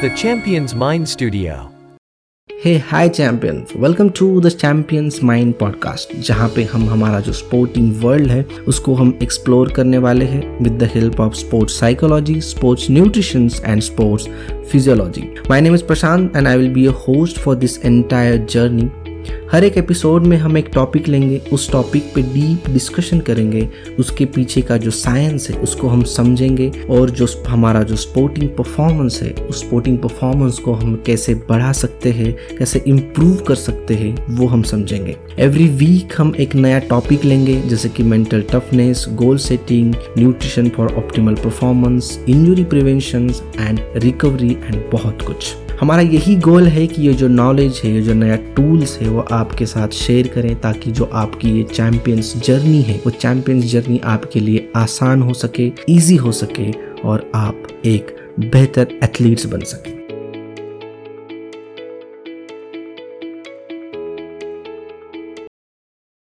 The Champions Mind Studio. Hey hi champions. Welcome to the Champions Mind podcast जहाँ पे हम हमारा जो स्पोर्टिंग वर्ल्ड है, उसको हम एक्सप्लोर करने वाले हैं with the help of sports psychology sports nutrition and sports physiology my name is Prashant and I will be a host for this entire journey हर एक एपिसोड में हम एक टॉपिक लेंगे, उस टॉपिक पे डीप डिस्कशन करेंगे, उसके पीछे का जो साइंस है, उसको हम समझेंगे और जो हमारा जो स्पोर्टिंग परफॉर्मेंस है, उस स्पोर्टिंग परफॉर्मेंस को हम कैसे बढ़ा सकते हैं, कैसे इम्प्रूव कर सकते हैं, वो हम समझेंगे। एवरी वीक हम एक नया टॉपिक लेंगे, जैसे कि mental toughness goal setting nutrition for optimal performance injury prevention and recovery and बहुत कुछ। हमारा यही गोल है कि ये जो नॉलेज है, ये जो नया टूल्स है, वो आपके साथ शेयर करें ताकि जो आपकी ये चैम्पियंस जर्नी है, वो चैम्पियंस जर्नी आपके लिए आसान हो सके ईजी हो सके और आप एक बेहतर एथलीट्स बन सके।